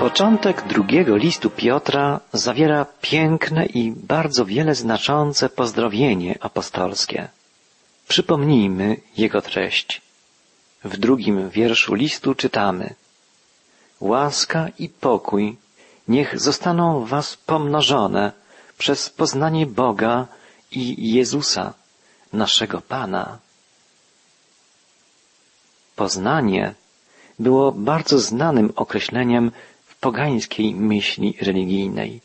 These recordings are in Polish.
Początek drugiego listu Piotra zawiera piękne i bardzo wiele znaczące pozdrowienie apostolskie. Przypomnijmy jego treść. W drugim wierszu listu czytamy Łaska i pokój niech zostaną was pomnożone przez poznanie Boga i Jezusa, naszego Pana. Poznanie było bardzo znanym określeniem pogańskiej myśli religijnej.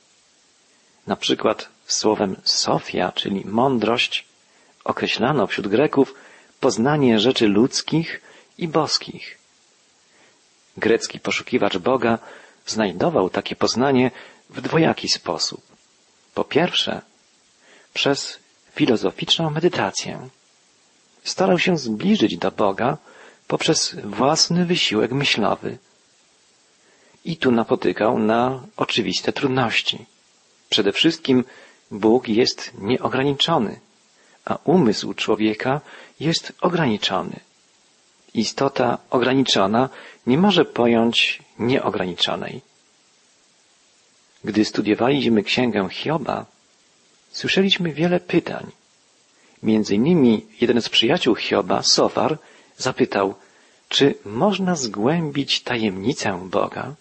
Na przykład słowem Sofia, czyli mądrość, określano wśród Greków poznanie rzeczy ludzkich i boskich. Grecki poszukiwacz Boga znajdował takie poznanie w dwojaki sposób. Po pierwsze, przez filozoficzną medytację. Starał się zbliżyć do Boga poprzez własny wysiłek myślowy. I tu napotykał na oczywiste trudności. Przede wszystkim Bóg jest nieograniczony, a umysł człowieka jest ograniczony. Istota ograniczona nie może pojąć nieograniczonej. Gdy studiowaliśmy księgę Hioba, słyszeliśmy wiele pytań. Między innymi jeden z przyjaciół Hioba, Sofar, zapytał, czy można zgłębić tajemnicę Boga?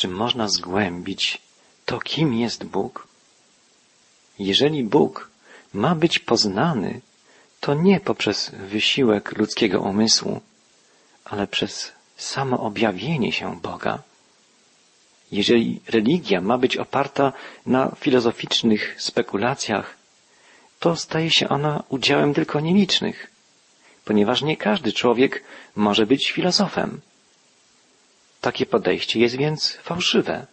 Czy można zgłębić to, kim jest Bóg? Jeżeli Bóg ma być poznany, to nie poprzez wysiłek ludzkiego umysłu, ale przez samo objawienie się Boga. Jeżeli religia ma być oparta na filozoficznych spekulacjach, to staje się ona udziałem tylko nielicznych, ponieważ nie każdy człowiek może być filozofem. Takie podejście jest więc fałszywe.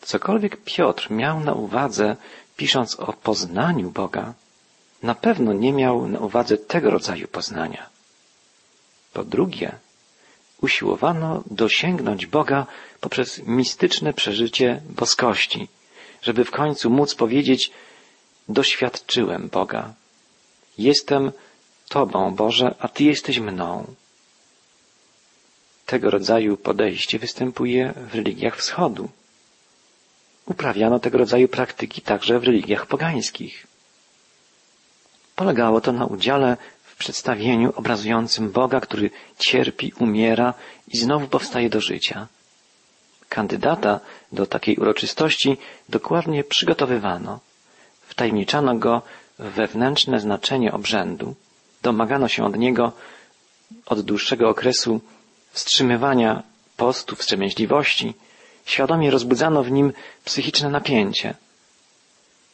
Cokolwiek Piotr miał na uwadze, pisząc o poznaniu Boga, na pewno nie miał na uwadze tego rodzaju poznania. Po drugie, usiłowano dosięgnąć Boga poprzez mistyczne przeżycie boskości, żeby w końcu móc powiedzieć, doświadczyłem Boga. Jestem Tobą, Boże, a Ty jesteś mną. Tego rodzaju podejście występuje w religiach wschodu. Uprawiano tego rodzaju praktyki także w religiach pogańskich. Polegało to na udziale w przedstawieniu obrazującym Boga, który cierpi, umiera i znowu powstaje do życia. Kandydata do takiej uroczystości dokładnie przygotowywano. Wtajemniczano go w wewnętrzne znaczenie obrzędu, domagano się od niego od dłuższego okresu wstrzymywania postu, wstrzemięźliwości, świadomie rozbudzano w nim psychiczne napięcie.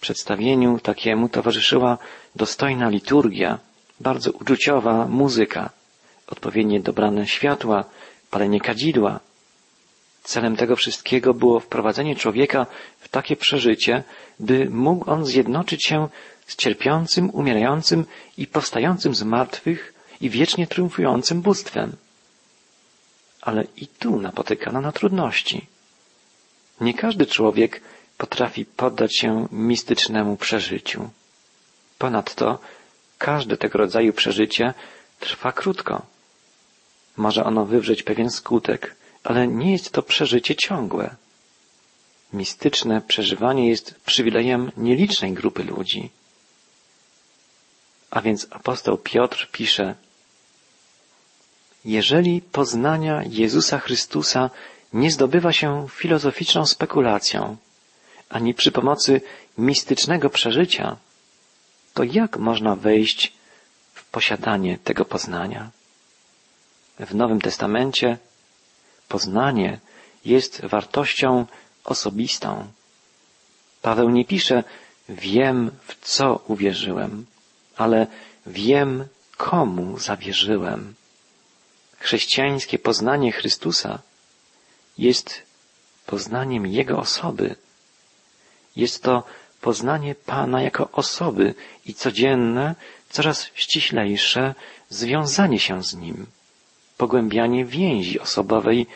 Przedstawieniu takiemu towarzyszyła dostojna liturgia, bardzo uczuciowa muzyka, odpowiednie dobrane światła, palenie kadzidła. Celem tego wszystkiego było wprowadzenie człowieka w takie przeżycie, by mógł on zjednoczyć się z cierpiącym, umierającym i powstającym z martwych i wiecznie triumfującym bóstwem. Ale i tu napotykano na trudności. Nie każdy człowiek potrafi poddać się mistycznemu przeżyciu. Ponadto każde tego rodzaju przeżycie trwa krótko. Może ono wywrzeć pewien skutek, ale nie jest to przeżycie ciągłe. Mistyczne przeżywanie jest przywilejem nielicznej grupy ludzi. A więc apostoł Piotr pisze, jeżeli poznania Jezusa Chrystusa nie zdobywa się filozoficzną spekulacją, ani przy pomocy mistycznego przeżycia, to jak można wejść w posiadanie tego poznania? W Nowym Testamencie poznanie jest wartością osobistą. Paweł nie pisze wiem w co uwierzyłem, ale wiem komu zawierzyłem. Chrześcijańskie poznanie Chrystusa jest poznaniem Jego osoby. Jest to poznanie Pana jako osoby i codzienne, coraz ściślejsze związanie się z Nim, pogłębianie więzi osobowej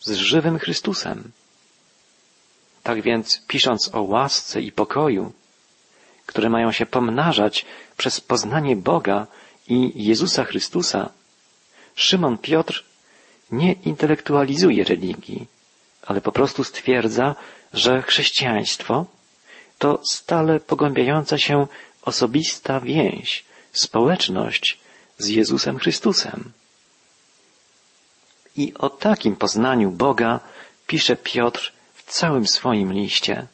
z żywym Chrystusem. Tak więc, pisząc o łasce i pokoju, które mają się pomnażać przez poznanie Boga i Jezusa Chrystusa, Szymon Piotr nie intelektualizuje religii, ale po prostu stwierdza, że chrześcijaństwo to stale pogłębiająca się osobista więź, społeczność z Jezusem Chrystusem. I o takim poznaniu Boga pisze Piotr w całym swoim liście.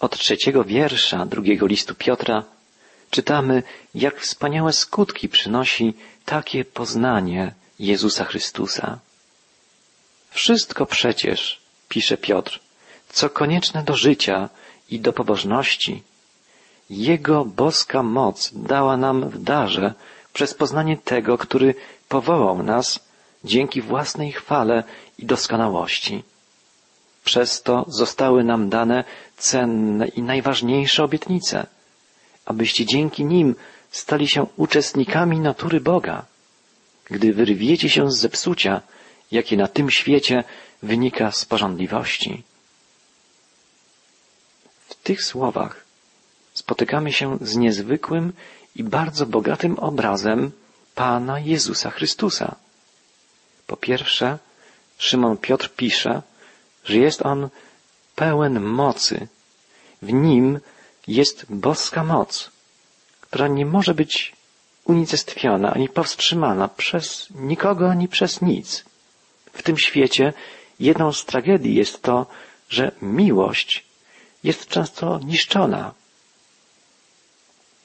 Od trzeciego wiersza drugiego listu Piotra czytamy, jak wspaniałe skutki przynosi takie poznanie Jezusa Chrystusa. Wszystko przecież, pisze Piotr, co konieczne do życia i do pobożności, Jego boska moc dała nam w darze przez poznanie tego, który powołał nas dzięki własnej chwale i doskonałości. Przez to zostały nam dane cenne i najważniejsze obietnice, abyście dzięki nim stali się uczestnikami natury Boga, gdy wyrwiecie się z zepsucia, jakie na tym świecie wynika z porządliwości. W tych słowach spotykamy się z niezwykłym i bardzo bogatym obrazem Pana Jezusa Chrystusa. Po pierwsze, Szymon Piotr pisze, że jest on pełen mocy. W nim jest boska moc, która nie może być unicestwiona ani powstrzymana przez nikogo ani przez nic. W tym świecie jedną z tragedii jest to, że miłość jest często niszczona.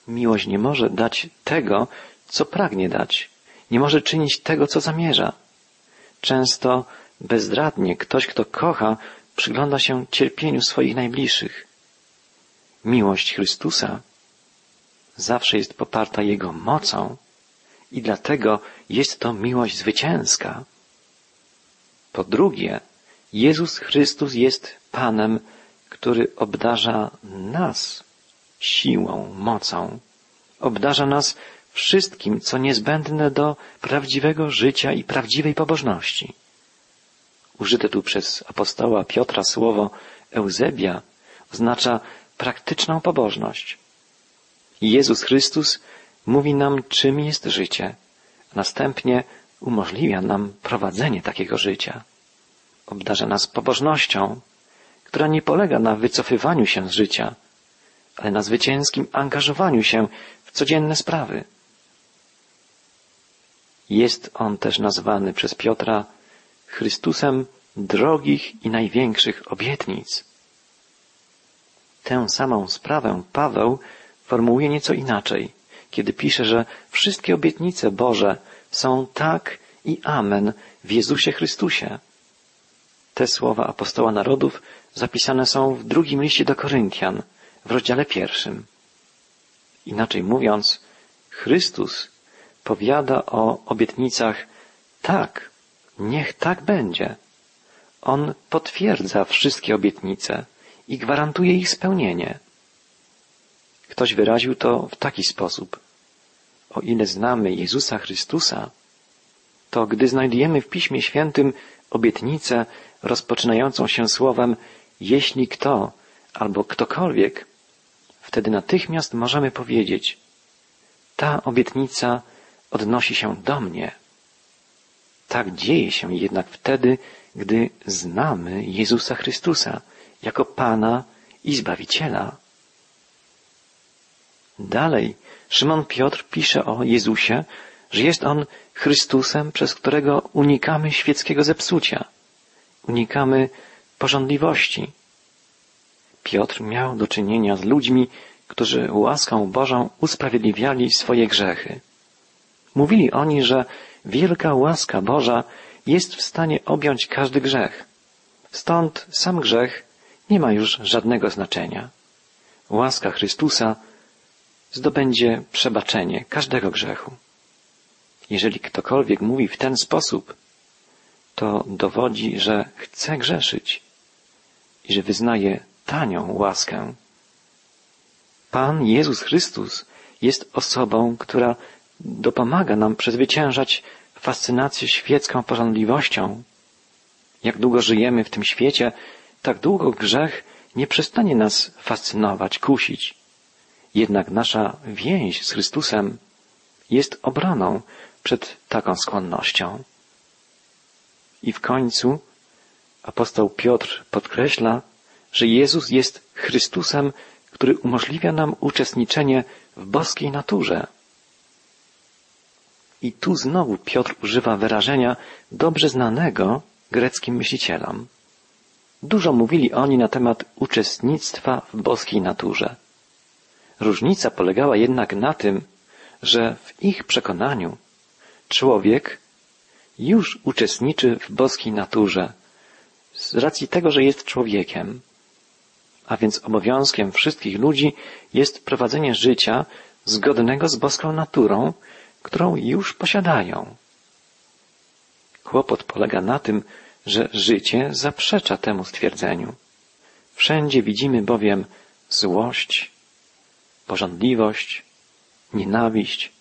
Miłość nie może dać tego, co pragnie dać. Nie może czynić tego, co zamierza. Często bezradnie ktoś, kto kocha, przygląda się cierpieniu swoich najbliższych. Miłość Chrystusa zawsze jest poparta Jego mocą i dlatego jest to miłość zwycięska. Po drugie, Jezus Chrystus jest Panem, który obdarza nas siłą, mocą. Obdarza nas wszystkim, co niezbędne do prawdziwego życia i prawdziwej pobożności. Użyte tu przez apostoła Piotra słowo Eusebia oznacza praktyczną pobożność. Jezus Chrystus mówi nam, czym jest życie, a następnie umożliwia nam prowadzenie takiego życia. Obdarza nas pobożnością, która nie polega na wycofywaniu się z życia, ale na zwycięskim angażowaniu się w codzienne sprawy. Jest on też nazwany przez Piotra Chrystusem drogich i największych obietnic. Tę samą sprawę Paweł formułuje nieco inaczej, kiedy pisze, że wszystkie obietnice Boże są tak i amen w Jezusie Chrystusie. Te słowa apostoła narodów zapisane są w drugim liście do Koryntian, w rozdziale pierwszym. Inaczej mówiąc, Chrystus powiada o obietnicach tak, niech tak będzie. On potwierdza wszystkie obietnice i gwarantuje ich spełnienie. Ktoś wyraził to w taki sposób. O ile znamy Jezusa Chrystusa, to gdy znajdujemy w Piśmie Świętym obietnicę rozpoczynającą się słowem jeśli kto albo ktokolwiek, wtedy natychmiast możemy powiedzieć ta obietnica odnosi się do mnie. Tak dzieje się jednak wtedy, gdy znamy Jezusa Chrystusa jako Pana i Zbawiciela. Dalej Szymon Piotr pisze o Jezusie, że jest On Chrystusem, przez którego unikamy świeckiego zepsucia, unikamy porządliwości. Piotr miał do czynienia z ludźmi, którzy łaską Bożą usprawiedliwiali swoje grzechy. Mówili oni, że wielka łaska Boża jest w stanie objąć każdy grzech. Stąd sam grzech nie ma już żadnego znaczenia. Łaska Chrystusa zdobędzie przebaczenie każdego grzechu. Jeżeli ktokolwiek mówi w ten sposób, to dowodzi, że chce grzeszyć i że wyznaje tanią łaskę. Pan Jezus Chrystus jest osobą, która dopomaga nam przezwyciężać fascynację świecką porządliwością. Jak długo żyjemy w tym świecie, tak długo grzech nie przestanie nas fascynować, kusić. Jednak nasza więź z Chrystusem jest obroną przed taką skłonnością. I w końcu apostoł Piotr podkreśla, że Jezus jest Chrystusem, który umożliwia nam uczestniczenie w boskiej naturze. I tu znowu Piotr używa wyrażenia dobrze znanego greckim myślicielom. Dużo mówili oni na temat uczestnictwa w boskiej naturze. Różnica polegała jednak na tym, że w ich przekonaniu człowiek już uczestniczy w boskiej naturze z racji tego, że jest człowiekiem. A więc obowiązkiem wszystkich ludzi jest prowadzenie życia zgodnego z boską naturą, którą już posiadają. Kłopot polega na tym, że życie zaprzecza temu stwierdzeniu. Wszędzie widzimy bowiem złość, pożądliwość, nienawiść.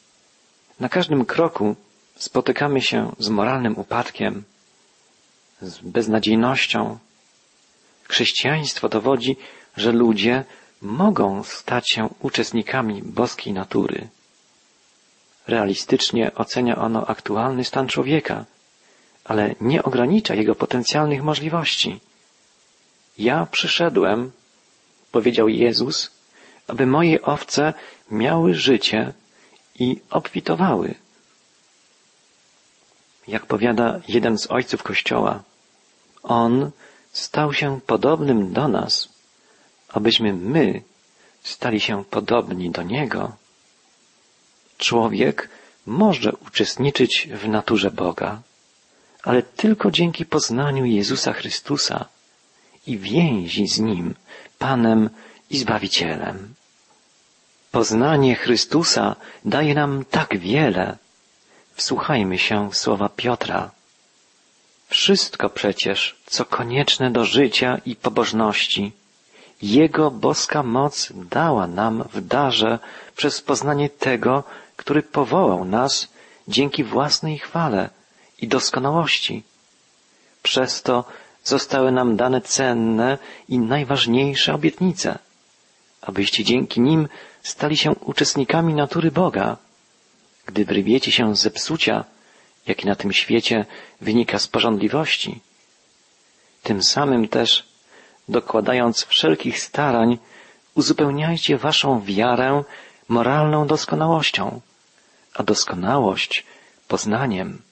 Na każdym kroku spotykamy się z moralnym upadkiem, z beznadziejnością. Chrześcijaństwo dowodzi, że ludzie mogą stać się uczestnikami boskiej natury. Realistycznie ocenia ono aktualny stan człowieka, ale nie ogranicza jego potencjalnych możliwości. Ja przyszedłem, powiedział Jezus, aby moje owce miały życie i obfitowały. Jak powiada jeden z ojców Kościoła, On stał się podobnym do nas, abyśmy my stali się podobni do Niego. Człowiek może uczestniczyć w naturze Boga, ale tylko dzięki poznaniu Jezusa Chrystusa i więzi z Nim, Panem i Zbawicielem. Poznanie Chrystusa daje nam tak wiele. Wsłuchajmy się w słowa Piotra. Wszystko przecież, co konieczne do życia i pobożności, Jego boska moc dała nam w darze przez poznanie tego, który powołał nas dzięki własnej chwale i doskonałości. Przez to zostały nam dane cenne i najważniejsze obietnice, abyście dzięki nim stali się uczestnikami natury Boga. Gdy wyrywiecie się z zepsucia, jakie na tym świecie wynika z porządliwości, tym samym też, dokładając wszelkich starań, uzupełniajcie waszą wiarę moralną doskonałością, a doskonałość poznaniem,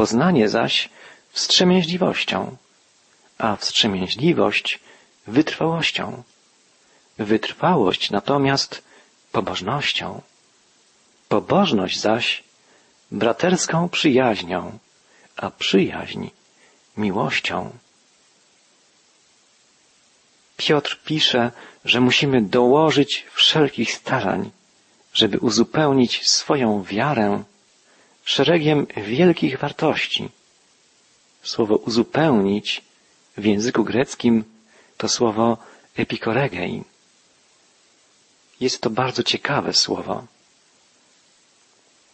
poznanie zaś wstrzemięźliwością, a wstrzemięźliwość wytrwałością, wytrwałość natomiast pobożnością, pobożność zaś braterską przyjaźnią, a przyjaźń miłością. Piotr pisze, że musimy dołożyć wszelkich starań, żeby uzupełnić swoją wiarę szeregiem wielkich wartości. Słowo uzupełnić w języku greckim to słowo epikoregein. Jest to bardzo ciekawe słowo.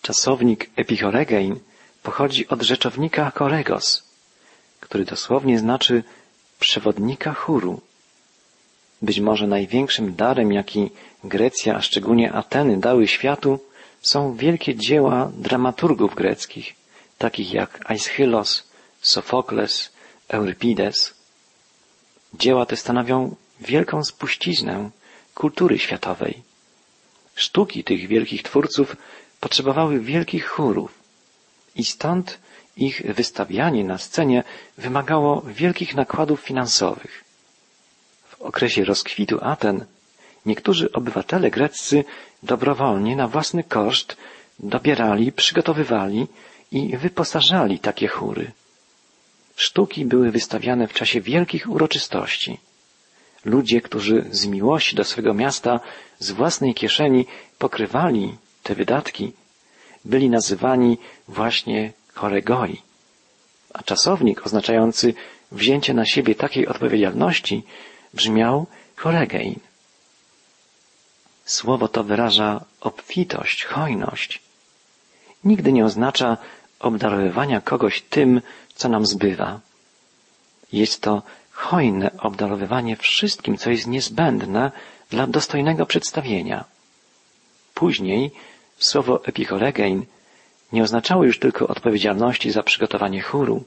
Czasownik epichoregein pochodzi od rzeczownika koregos, który dosłownie znaczy przewodnika chóru. Być może największym darem, jaki Grecja, a szczególnie Ateny dały światu, są wielkie dzieła dramaturgów greckich, takich jak Aeschylos, Sofokles, Eurypides. Dzieła te stanowią wielką spuściznę kultury światowej. Sztuki tych wielkich twórców potrzebowały wielkich chórów i stąd ich wystawianie na scenie wymagało wielkich nakładów finansowych. W okresie rozkwitu Aten niektórzy obywatele greccy dobrowolnie na własny koszt dobierali, przygotowywali i wyposażali takie chóry. Sztuki były wystawiane w czasie wielkich uroczystości. Ludzie, którzy z miłości do swego miasta z własnej kieszeni pokrywali te wydatki, byli nazywani właśnie choregoi. A czasownik oznaczający wzięcie na siebie takiej odpowiedzialności brzmiał choregein. Słowo to wyraża obfitość, hojność. Nigdy nie oznacza obdarowywania kogoś tym, co nam zbywa. Jest to hojne obdarowywanie wszystkim, co jest niezbędne dla dostojnego przedstawienia. Później słowo epicholegein nie oznaczały już tylko odpowiedzialności za przygotowanie chóru,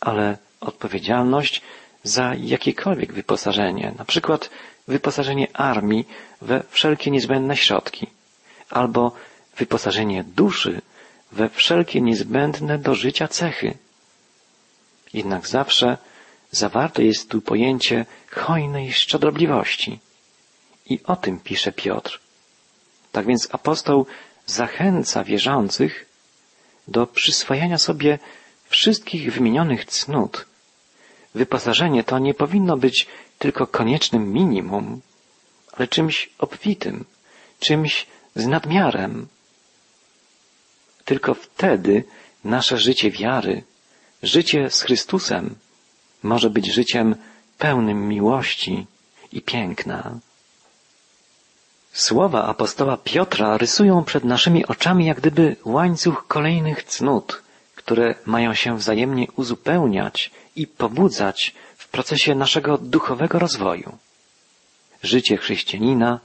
ale odpowiedzialność za jakiekolwiek wyposażenie, na przykład wyposażenie armii we wszelkie niezbędne środki, albo wyposażenie duszy we wszelkie niezbędne do życia cechy. Jednak zawsze zawarte jest tu pojęcie hojnej szczodrobliwości. I o tym pisze Piotr. Tak więc apostoł zachęca wierzących do przyswajania sobie wszystkich wymienionych cnót. Wyposażenie to nie powinno być tylko koniecznym minimum, ale czymś obfitym, czymś z nadmiarem. Tylko wtedy nasze życie wiary, życie z Chrystusem może być życiem pełnym miłości i piękna. Słowa apostoła Piotra rysują przed naszymi oczami jak gdyby łańcuch kolejnych cnót, które mają się wzajemnie uzupełniać i pobudzać procesie naszego duchowego rozwoju. Życie chrześcijanina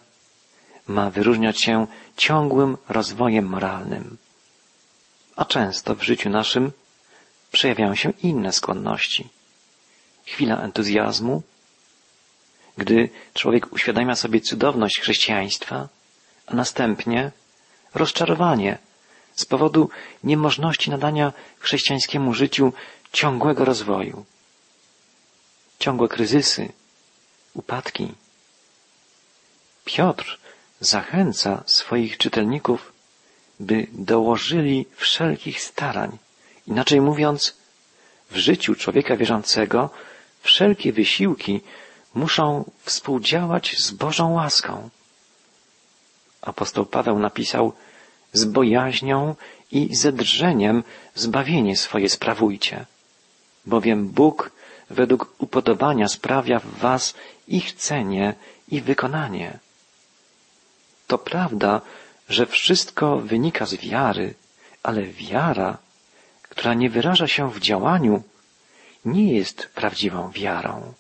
ma wyróżniać się ciągłym rozwojem moralnym. A często w życiu naszym przejawiają się inne skłonności. Chwila entuzjazmu, gdy człowiek uświadamia sobie cudowność chrześcijaństwa, a następnie rozczarowanie z powodu niemożności nadania chrześcijańskiemu życiu ciągłego rozwoju. Ciągłe kryzysy, upadki. Piotr zachęca swoich czytelników, by dołożyli wszelkich starań. Inaczej mówiąc, w życiu człowieka wierzącego wszelkie wysiłki muszą współdziałać z Bożą łaską. Apostoł Paweł napisał, z bojaźnią i ze drżeniem zbawienie swoje sprawujcie, bowiem Bóg według upodobania sprawia w was i chcenie, i wykonanie. To prawda, że wszystko wynika z wiary, ale wiara, która nie wyraża się w działaniu, nie jest prawdziwą wiarą.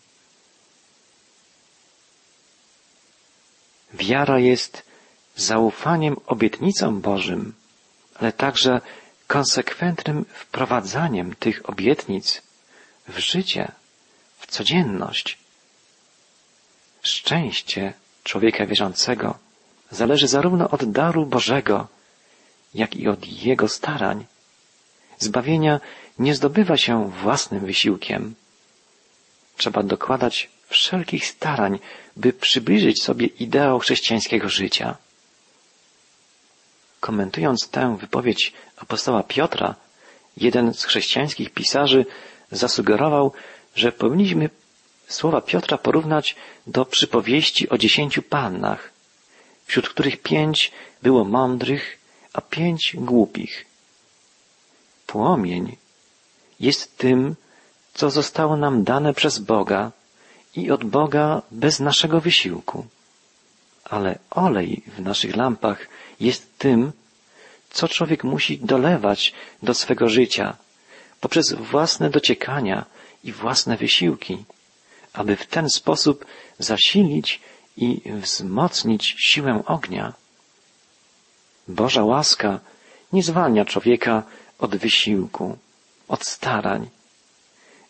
Wiara jest zaufaniem obietnicom Bożym, ale także konsekwentnym wprowadzaniem tych obietnic w życie, codzienność. Szczęście człowieka wierzącego zależy zarówno od daru Bożego, jak i od jego starań. Zbawienia nie zdobywa się własnym wysiłkiem. Trzeba dokładać wszelkich starań, by przybliżyć sobie ideał chrześcijańskiego życia. Komentując tę wypowiedź apostoła Piotra, jeden z chrześcijańskich pisarzy zasugerował, że powinniśmy słowa Piotra porównać do przypowieści o dziesięciu pannach, wśród których pięć było mądrych, a pięć głupich. Płomień jest tym, co zostało nam dane przez Boga i od Boga bez naszego wysiłku. Ale olej w naszych lampach jest tym, co człowiek musi dolewać do swego życia poprzez własne dociekania i własne wysiłki, aby w ten sposób zasilić i wzmocnić siłę ognia. Boża łaska nie zwalnia człowieka od wysiłku, od starań.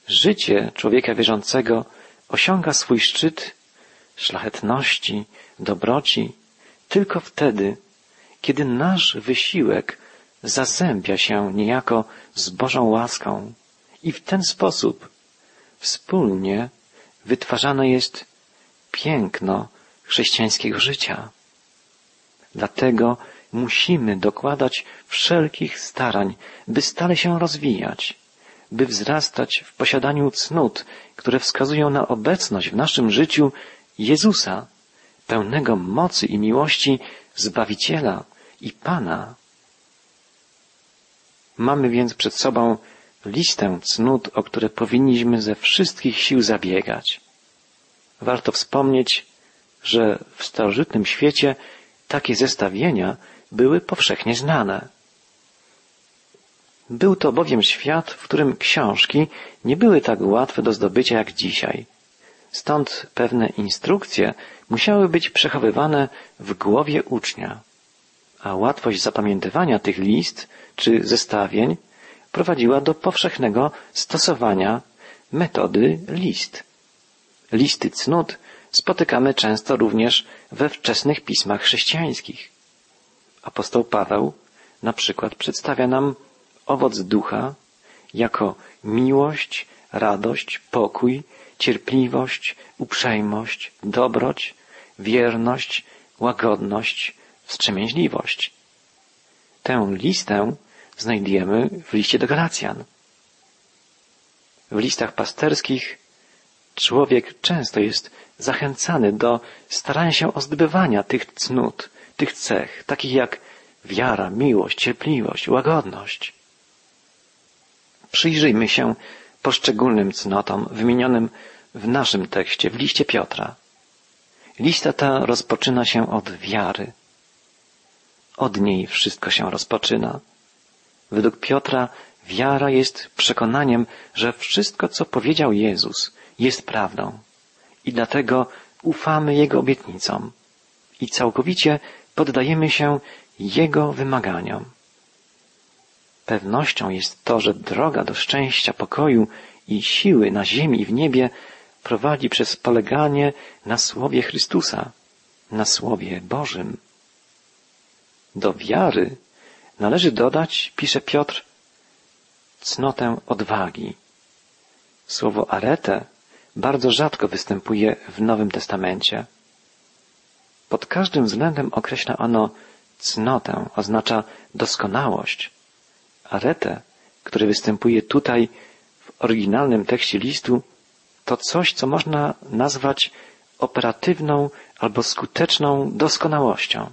Życie człowieka wierzącego osiąga swój szczyt szlachetności, dobroci tylko wtedy, kiedy nasz wysiłek zazębia się niejako z Bożą łaską i w ten sposób wspólnie wytwarzane jest piękno chrześcijańskiego życia. Dlatego musimy dokładać wszelkich starań, by stale się rozwijać, by wzrastać w posiadaniu cnót, które wskazują na obecność w naszym życiu Jezusa, pełnego mocy i miłości Zbawiciela i Pana. Mamy więc przed sobą listę cnót, o które powinniśmy ze wszystkich sił zabiegać. Warto wspomnieć, że w starożytnym świecie takie zestawienia były powszechnie znane. Był to bowiem świat, w którym książki nie były tak łatwe do zdobycia jak dzisiaj. Stąd pewne instrukcje musiały być przechowywane w głowie ucznia. a łatwość zapamiętywania tych list czy zestawień prowadziła do powszechnego stosowania metody list. Listy cnót spotykamy często również we wczesnych pismach chrześcijańskich. Apostoł Paweł na przykład przedstawia nam owoc ducha jako miłość, radość, pokój, cierpliwość, uprzejmość, dobroć, wierność, łagodność, wstrzemięźliwość. Tę listę znajdujemy w liście do Galacjan. W listach pasterskich człowiek często jest zachęcany do starania się o zdobywania tych cnót, tych cech, takich jak wiara, miłość, cierpliwość, łagodność. Przyjrzyjmy się poszczególnym cnotom wymienionym w naszym tekście, w liście Piotra. Lista ta rozpoczyna się od wiary. Od niej wszystko się rozpoczyna. Według Piotra wiara jest przekonaniem, że wszystko, co powiedział Jezus, jest prawdą. I dlatego ufamy Jego obietnicom i całkowicie poddajemy się Jego wymaganiom. Pewnością jest to, że droga do szczęścia, pokoju i siły na ziemi i w niebie prowadzi przez poleganie na Słowie Chrystusa, na Słowie Bożym. Do wiary należy dodać, pisze Piotr, cnotę odwagi. Słowo arete bardzo rzadko występuje w Nowym Testamencie. Pod każdym względem określa ono cnotę, oznacza doskonałość. Arete, który występuje tutaj w oryginalnym tekście listu, to coś, co można nazwać operatywną albo skuteczną doskonałością.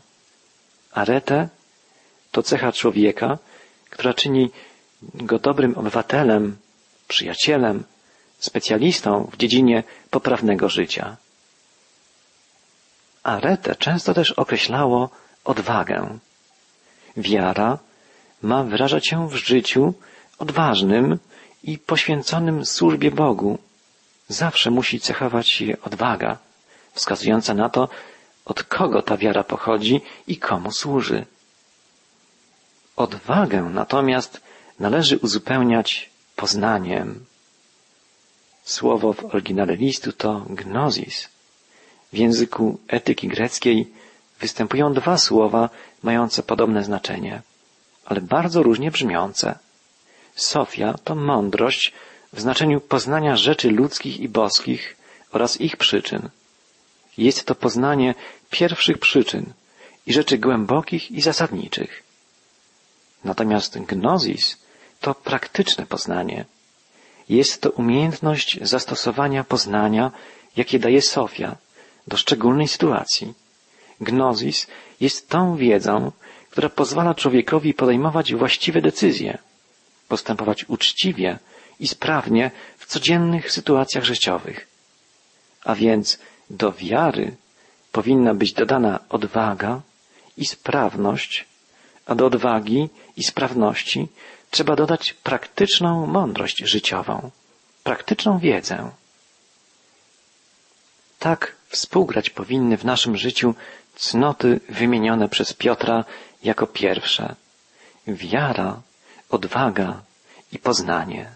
Arete to cecha człowieka, która czyni go dobrym obywatelem, przyjacielem, specjalistą w dziedzinie poprawnego życia. Arete często też określało odwagę. Wiara ma wyrażać się w życiu odważnym i poświęconym służbie Bogu. Zawsze musi cechować je odwaga, wskazująca na to, od kogo ta wiara pochodzi i komu służy. Odwagę natomiast należy uzupełniać poznaniem. Słowo w oryginale listu to gnosis. W języku etyki greckiej występują dwa słowa mające podobne znaczenie, ale bardzo różnie brzmiące. Sofia to mądrość w znaczeniu poznania rzeczy ludzkich i boskich oraz ich przyczyn. Jest to poznanie pierwszych przyczyn i rzeczy głębokich i zasadniczych. Natomiast gnosis to praktyczne poznanie. Jest to umiejętność zastosowania poznania, jakie daje Sofia, do szczególnej sytuacji. Gnosis jest tą wiedzą, która pozwala człowiekowi podejmować właściwe decyzje, postępować uczciwie i sprawnie w codziennych sytuacjach życiowych. A więc do wiary powinna być dodana odwaga i sprawność, a do odwagi i sprawności trzeba dodać praktyczną mądrość życiową, praktyczną wiedzę. Tak współgrać powinny w naszym życiu cnoty wymienione przez Piotra jako pierwsze. Wiara, odwaga i poznanie.